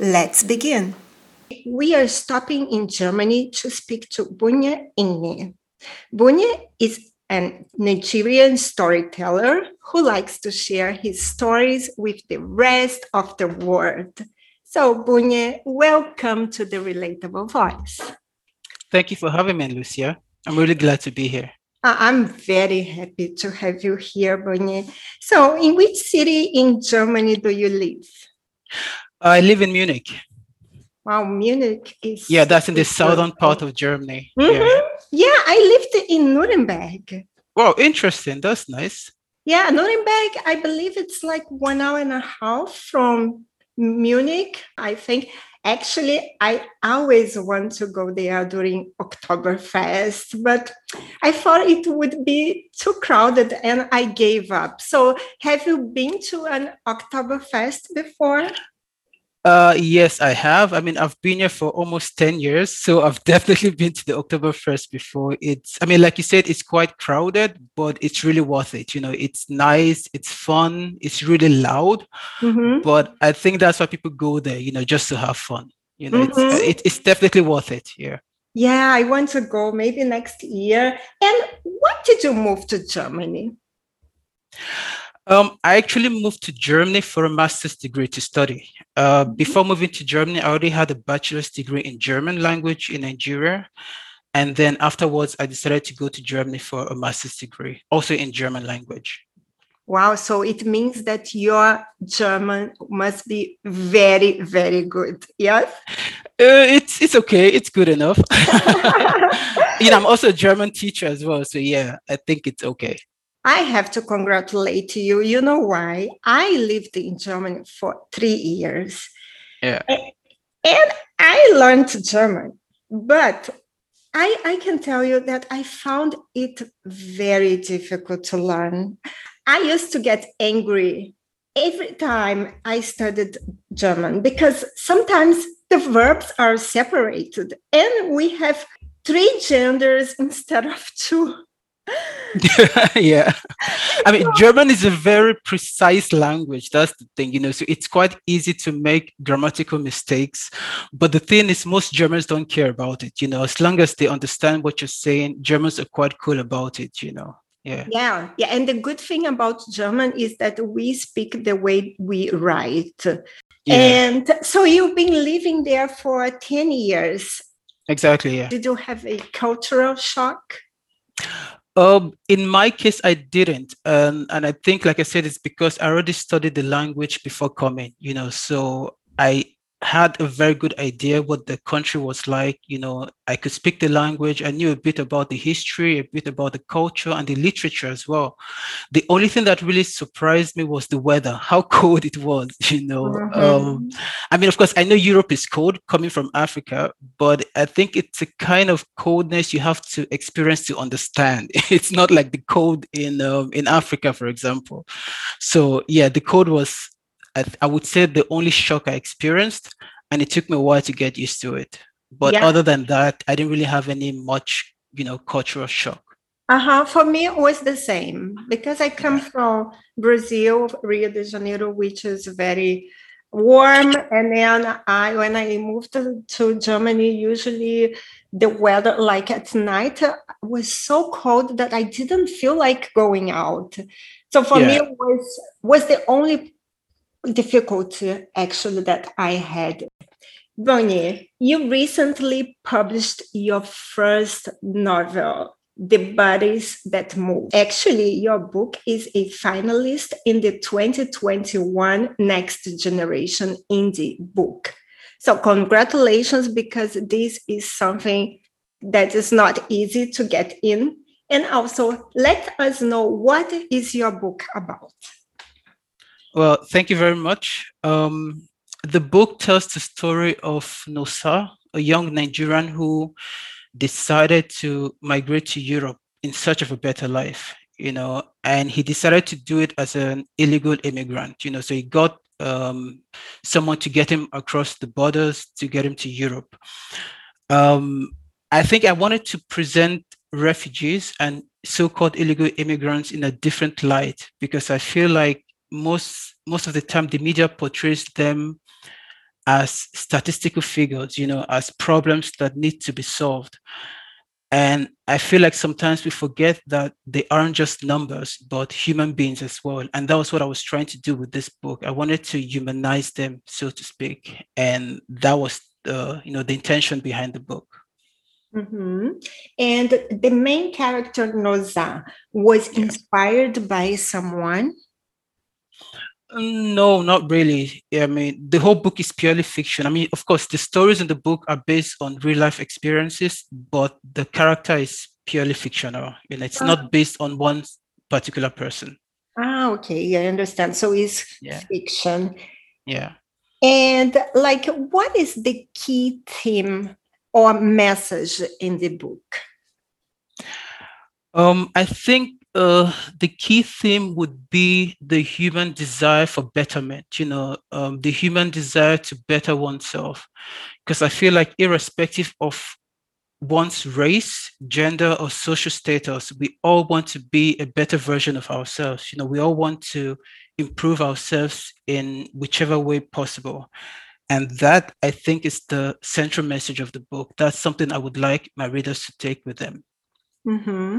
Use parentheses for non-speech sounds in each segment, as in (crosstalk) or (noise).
Let's begin. We are stopping in Germany to speak to Bunye Ngene. Bunye is a Nigerian storyteller who likes to share his stories with the rest of the world. So, Bunye, welcome to the Relatable Voice. Thank you for having me, Lucia. I'm really glad to be here. I'm very happy to have you here, Bunye. So, in which city in Germany do you live? I live in Munich. Wow, Munich is. Yeah, that's in the southern part of Germany. Mhm. Yeah. Yeah, I lived in Nuremberg. Wow, interesting. That's nice. Yeah, Nuremberg, I believe it's like one hour and a half from Munich, I think. Actually, I always want to go there during Oktoberfest, but I thought it would be too crowded and I gave up. So, have you been to an Oktoberfest before? Uh, yes, I have. I mean, I've been here for almost 10 years, so I've (laughs) definitely been to the Oktoberfest before. It's, I mean, like you said, it's quite crowded, but it's really worth it. You know, it's nice, it's fun, it's really loud, Mhm. but I think that's why people go there, you know, just to have fun. You know, it's, Mhm. it, it's definitely worth it. Yeah. Yeah, I want to go maybe next year. And what did you move to Germany? Um, I actually moved to Germany for a master's degree to study. Uh, before moving to Germany, I already had a bachelor's degree in German language in Nigeria. And then afterwards, I decided to go to Germany for a master's degree, also in German language. Wow, so it means that your German must be very, very good. Yes? Uh, it's it's okay. It's good enough. (laughs) you know, I'm also a German teacher as well, so yeah, I think it's okay. I have to congratulate you. You know why? I lived in Germany for three years. Yeah. And I learned German, but I, I can tell you that I found it very difficult to learn. I used to get angry every time I studied German because sometimes the verbs are separated and we have three genders instead of two. (laughs) yeah. I mean, German is a very precise language. That's the thing, you know, so it's quite easy to make grammatical mistakes. But the thing is, most Germans don't care about it, you know, as long as they understand what you're saying, Germans are quite cool about it, you know. Yeah. Yeah, yeah. And the good thing about German is that we speak the way we write. Yeah. And so you've been living there for 10 years. Exactly. Yeah. Did you have a cultural shock? Um, in my case, I didn't, and and I think, like I said, it's because I already studied the language before coming. You know, so I had a very good idea what the country was like. You know, I could speak the language. I knew a bit about the history, a bit about the culture and the literature as well. The only thing that really surprised me was the weather, (laughs) how cold it was. (laughs) You know, um, I mean, of course, I know Europe is cold coming from Africa, but I think it's a kind of coldness you have to experience to understand. (laughs) It's not like the cold in um, in Africa, for example. So yeah, the cold was, I, I would say, the only shock I experienced, and it took me a while to get used to it. But Yeah. other than that, I didn't really have any much, you know, cultural shock. Uh-huh. For me, it was the same because I come from Brazil, Rio de Janeiro, which is very warm. And then I, when I moved to, to Germany, usually the weather, like at night, was so cold that I didn't feel like going out. So for me, it was was the only difficulty actually that I had. Bunye, you recently published your first novel, The Bodies That Move. Actually, your book is a finalist in the 2021 Next Generation Indie Book. So, congratulations, because this is something that is not easy to get in. And also, let us know what is your book about. Well, thank you very much. Um, the book tells the story of Nosa, a young Nigerian who decided to migrate to Europe in search of a better life, you know, and he decided to do it as an illegal immigrant, you know, so he got um, someone to get him across the borders to get him to Europe. Um, I think I wanted to present refugees and so-called illegal immigrants in a different light because I feel like most most of the time the media portrays them as statistical figures, you know, as problems that need to be solved. And I feel like sometimes we forget that they aren't just numbers, but human beings as well. And that was what I was trying to do with this book. I wanted to humanize them, so to speak. And that was the, you know, the intention behind the book. Mm-hmm. And the main character, Nosa, was yeah. inspired by someone no, not really. I mean, the whole book is purely fiction. I mean, of course, the stories in the book are based on real life experiences, but the character is purely fictional. You know, it's not ah. based on one particular person. Ah, okay. I understand. So it's yeah. fiction. Yeah. And like, what is the key theme or message in the book? Um, I think uh, the key theme would be the human desire for betterment, you know, um, the human desire to better oneself. Because I feel like, irrespective of one's race, gender, or social status, we all want to be a better version of ourselves. You know, we all want to improve ourselves in whichever way possible. And that, I think, is the central message of the book. That's something I would like my readers to take with them. Mm-hmm.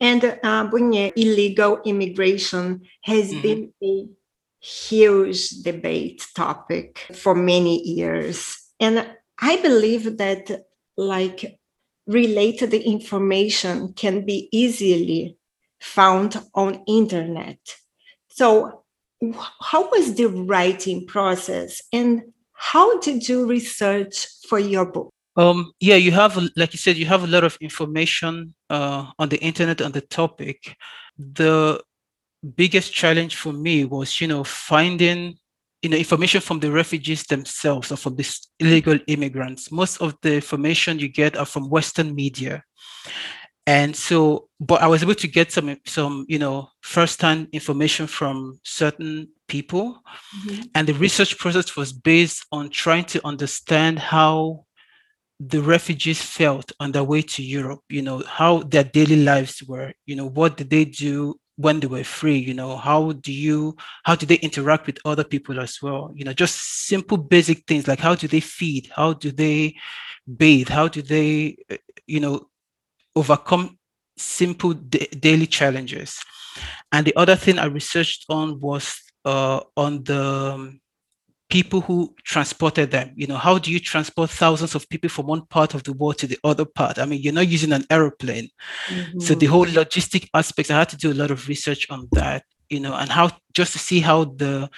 And uh, illegal immigration has mm-hmm. been a huge debate topic for many years. And I believe that like related information can be easily found on internet. So how was the writing process and how did you research for your book? Um, yeah, you have, like you said, you have a lot of information uh, on the internet on the topic. The biggest challenge for me was, you know, finding, you know, information from the refugees themselves or from these illegal immigrants. Most of the information you get are from Western media. And so, but I was able to get some, some, you know, first-hand information from certain people. Mm-hmm. And the research process was based on trying to understand how the refugees felt on their way to Europe, you know, how their daily lives were, you know, what did they do when they were free, you know, how do you, how do they interact with other people as well? You know, just simple basic things like how do they feed? How do they bathe? How do they, uh, you know, overcome simple d- daily challenges? And the other thing I researched on was uh, on the um, people who transported them. You know, how do you transport thousands of people from one part of the world to the other part? I mean, you're not using an aeroplane. Mm-hmm. So the whole logistic aspects, I had to do a lot of research on that, you know, and how just to see how the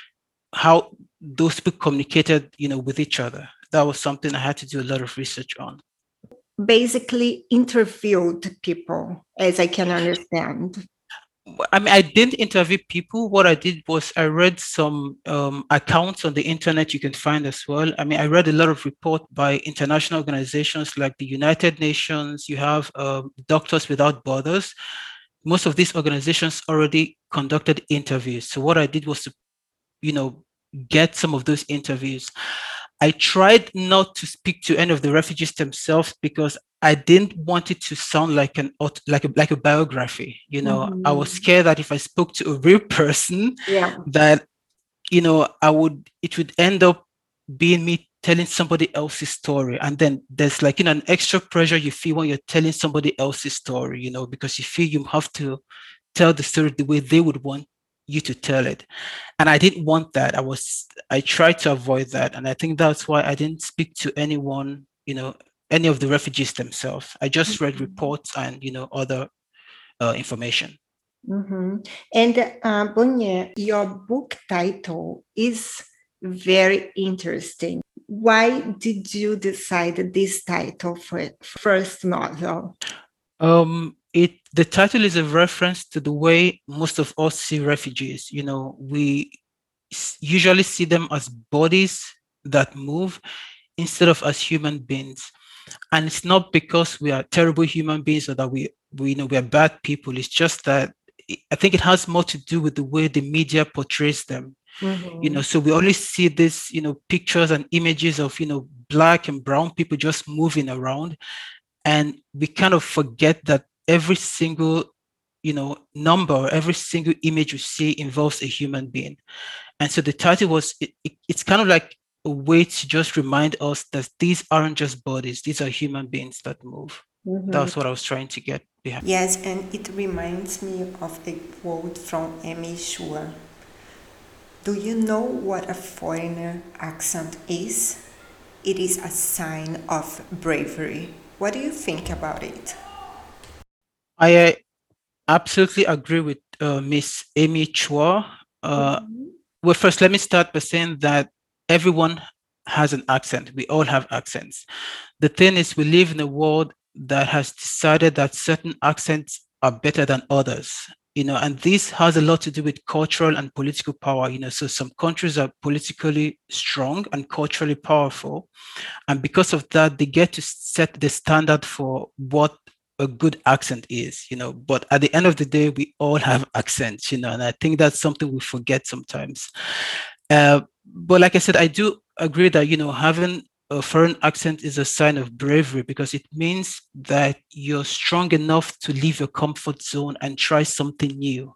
how those people communicated, you know, with each other. That was something I had to do a lot of research on. Basically interviewed people, as I can understand. I mean, I didn't interview people. What I did was I read some um, accounts on the internet you can find as well. I mean, I read a lot of reports by international organizations like the United Nations. You have um, Doctors Without Borders. Most of these organizations already conducted interviews. So what I did was to, you know, get some of those interviews. I tried not to speak to any of the refugees themselves because I didn't want it to sound like an like a like a biography. You know, mm-hmm. I was mm-hmm. scared that if I spoke to a real person, yeah. that you know, I would it would end up being me telling somebody else's story. And then there's like you know an extra pressure you feel when you're telling somebody else's story, you know, because you feel you have to tell the story the way they would want you to tell it. And i didn't want that. I was i tried to avoid that. And i think that's why i didn't speak to anyone you know any of the refugees themselves. I just read mm-hmm. reports and you know other uh, information. Mm-hmm. and uh, Bunye, your book title is very interesting. Why did you decide this title for first novel? Um it the title is a reference to the way most of us see refugees. You know we usually see them as bodies that move instead of as human beings. And it's not because we are terrible human beings or that we we you know we are bad people. It's just that i think it has more to do with the way the media portrays them. Mm-hmm. you know so we only see this you know pictures and images of you know black and brown people just moving around. And we kind of forget that every single you know number every single image you see involves a human being. And so the title was it, it, it's kind of like a way to just remind us that these aren't just bodies these are human beings that move. Mm-hmm. that's what i was trying to get behind. Yes and it reminds me of a quote from Amy Chua do you know what a foreigner accent is? It is a sign of bravery. What do you think about it I uh, absolutely agree with uh, Miss Amy Chua. Uh, mm-hmm. Well, first, let me start by saying that everyone has an accent. We all have accents. The thing is, we live in a world that has decided that certain accents are better than others. You know, and this has a lot to do with cultural and political power. You know, so some countries are politically strong and culturally powerful, and because of that, they get to set the standard for what a good accent is, you know, but at the end of the day, we all have accents, you know, and I think that's something we forget sometimes. Uh, but like I said, I do agree that, you know, having a foreign accent is a sign of bravery because it means that you're strong enough to leave your comfort zone and try something new.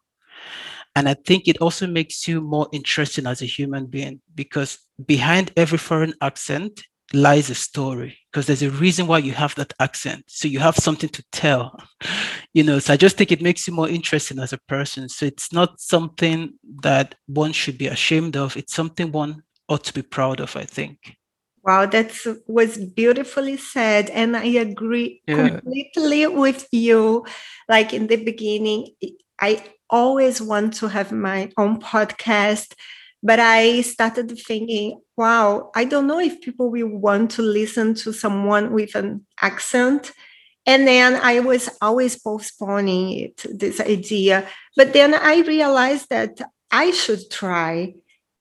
And I think it also makes you more interesting as a human being because behind every foreign accent lies a story because there's a reason why you have that accent. So you have something to tell. (laughs) You know so i just think it makes you more interesting as a person. So it's not something that one should be ashamed of. It's something one ought to be proud of i think. Wow that was beautifully said and i agree yeah. completely with you. Like in the beginning i always want to have my own podcast but I started thinking, wow, I don't know if people will want to listen to someone with an accent. And then I was always postponing it, this idea. But then I realized that I should try.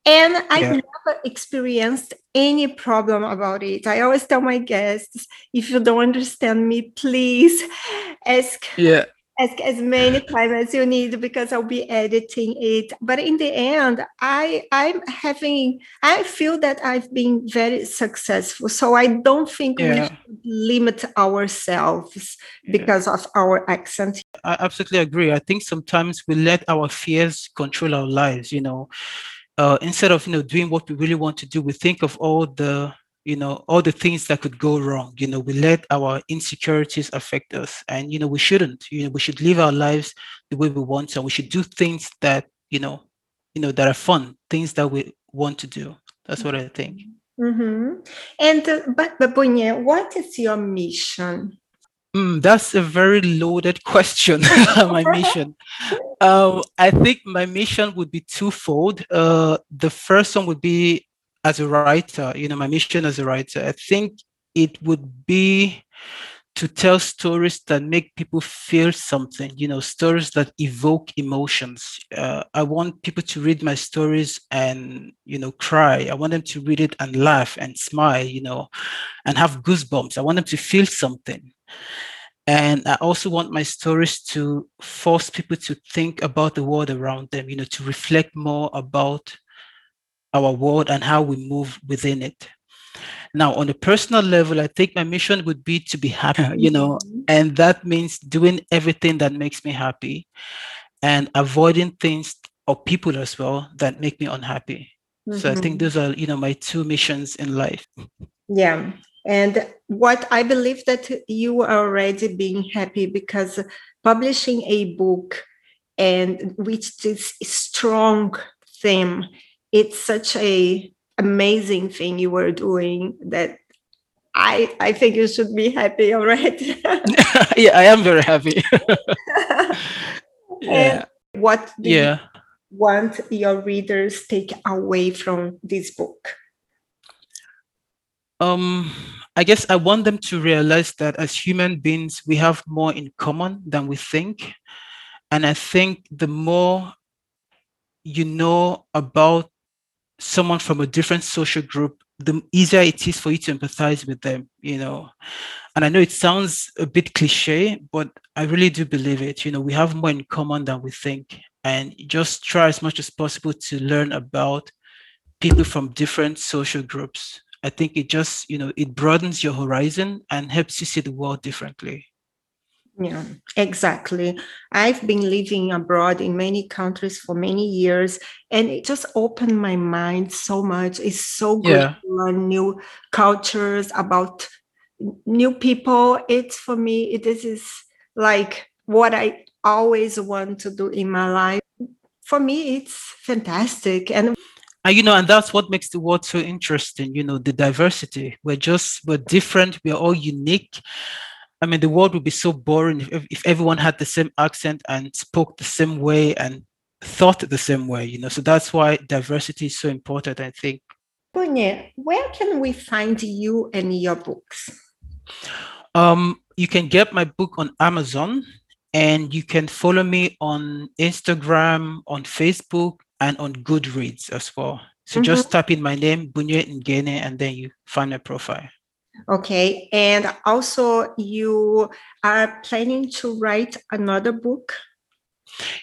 And I yeah. never experienced any problem about it. I always tell my guests, if you don't understand me, please (laughs) ask yeah ask as many (laughs) times as you need because I'll be editing it. But in the end, I I'm having I feel that I've been very successful. So I don't think yeah. we should limit ourselves yeah. because of our accent. I absolutely agree. I think sometimes we let our fears control our lives, you know. Uh, instead of you know doing what we really want to do, we think of all the you know all the things that could go wrong you know we let our insecurities affect us and you know we shouldn't you know we should live our lives the way we want to and we should do things that you know you know that are fun things that we want to do that's what i think mm-hmm. and uh, but but what is your mission Mm, that's a very loaded (laughs) question. (laughs) my mission. (laughs) Um, I think my mission would be twofold. Uh, the first one would be as a writer, you know, my mission as a writer, I think it would be to tell stories that make people feel something, you know, stories that evoke emotions. Uh, I want people to read my stories and, you know, cry. I want them to read it and laugh and smile, you know, and have goosebumps. I want them to feel something. And I also want my stories to force people to think about the world around them, you know, to reflect more about our world and how we move within it. Now, on a personal level, I think my mission would be to be happy, you know, mm-hmm. and that means doing everything that makes me happy and avoiding things or people as well that make me unhappy. Mm-hmm. So I think mm-hmm. those are, you know, my two missions in life. Yeah. And what I believe that you are already being happy because publishing a book and with this strong theme. It's such a amazing thing you were doing that I I think you should be happy already. (laughs) (laughs) yeah, I am very happy. (laughs) yeah. And what do Yeah. you want your readers take away from this book? Um, I guess I want them to realize that as human beings, we have more in common than we think. And I think the more you know about someone from a different social group, the easier it is for you to empathize with them, you know. And I know it sounds a bit cliche, but I really do believe it. You know, we have more in common than we think. And just try as much as possible to learn about people from different social groups. I think it just, you know, it broadens your horizon and helps you see the world differently. Yeah, exactly. I've been living abroad in many countries for many years, and it just opened my mind so much. It's so good Yeah. to learn new cultures about new people. It's for me, it this is like what I always want to do in my life. For me, it's fantastic. And And you know, and that's what makes the world so interesting, you know, the diversity. We're just we're different, we're all unique. I mean, the world would be so boring if, if everyone had the same accent and spoke the same way and thought the same way, you know. So that's why diversity is so important, I think. Bunye, where can we find you and your books? Um, you can get my book on Amazon and you can follow me on Instagram, on Facebook, and on Goodreads as well. So just type in my name, Bunye Ngene, and then you find my profile. Okay. And also, you are planning to write another book?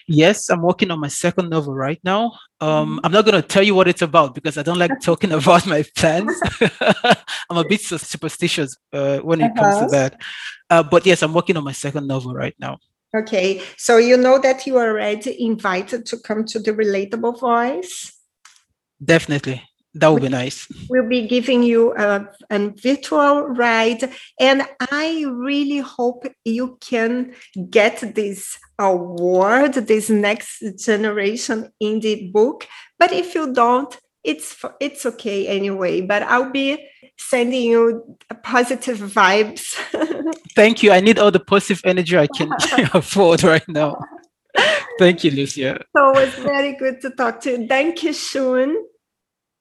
Yes, I'm working on my second novel right now. Um, I'm not going to tell you what it's about because I don't like (laughs) talking about my plans. (laughs) (laughs) I'm a bit su- superstitious uh, when it comes Uh-huh. to that. Uh, but yes, I'm working on my second novel right now. Okay. So, you know that you are already invited to come to the Relatable Voice. Definitely. That would be nice. We'll be giving you a, a virtual ride. And I really hope you can get this award, this next generation indie book. But if you don't, it's it's okay anyway. But I'll be sending you positive vibes. (laughs) Thank you. I need all the positive energy I can (laughs) (laughs) afford right now. Thank you, Lucia. so it's very good to talk to you. Thank you, Shun.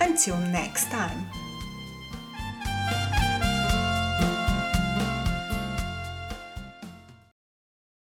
Until next time.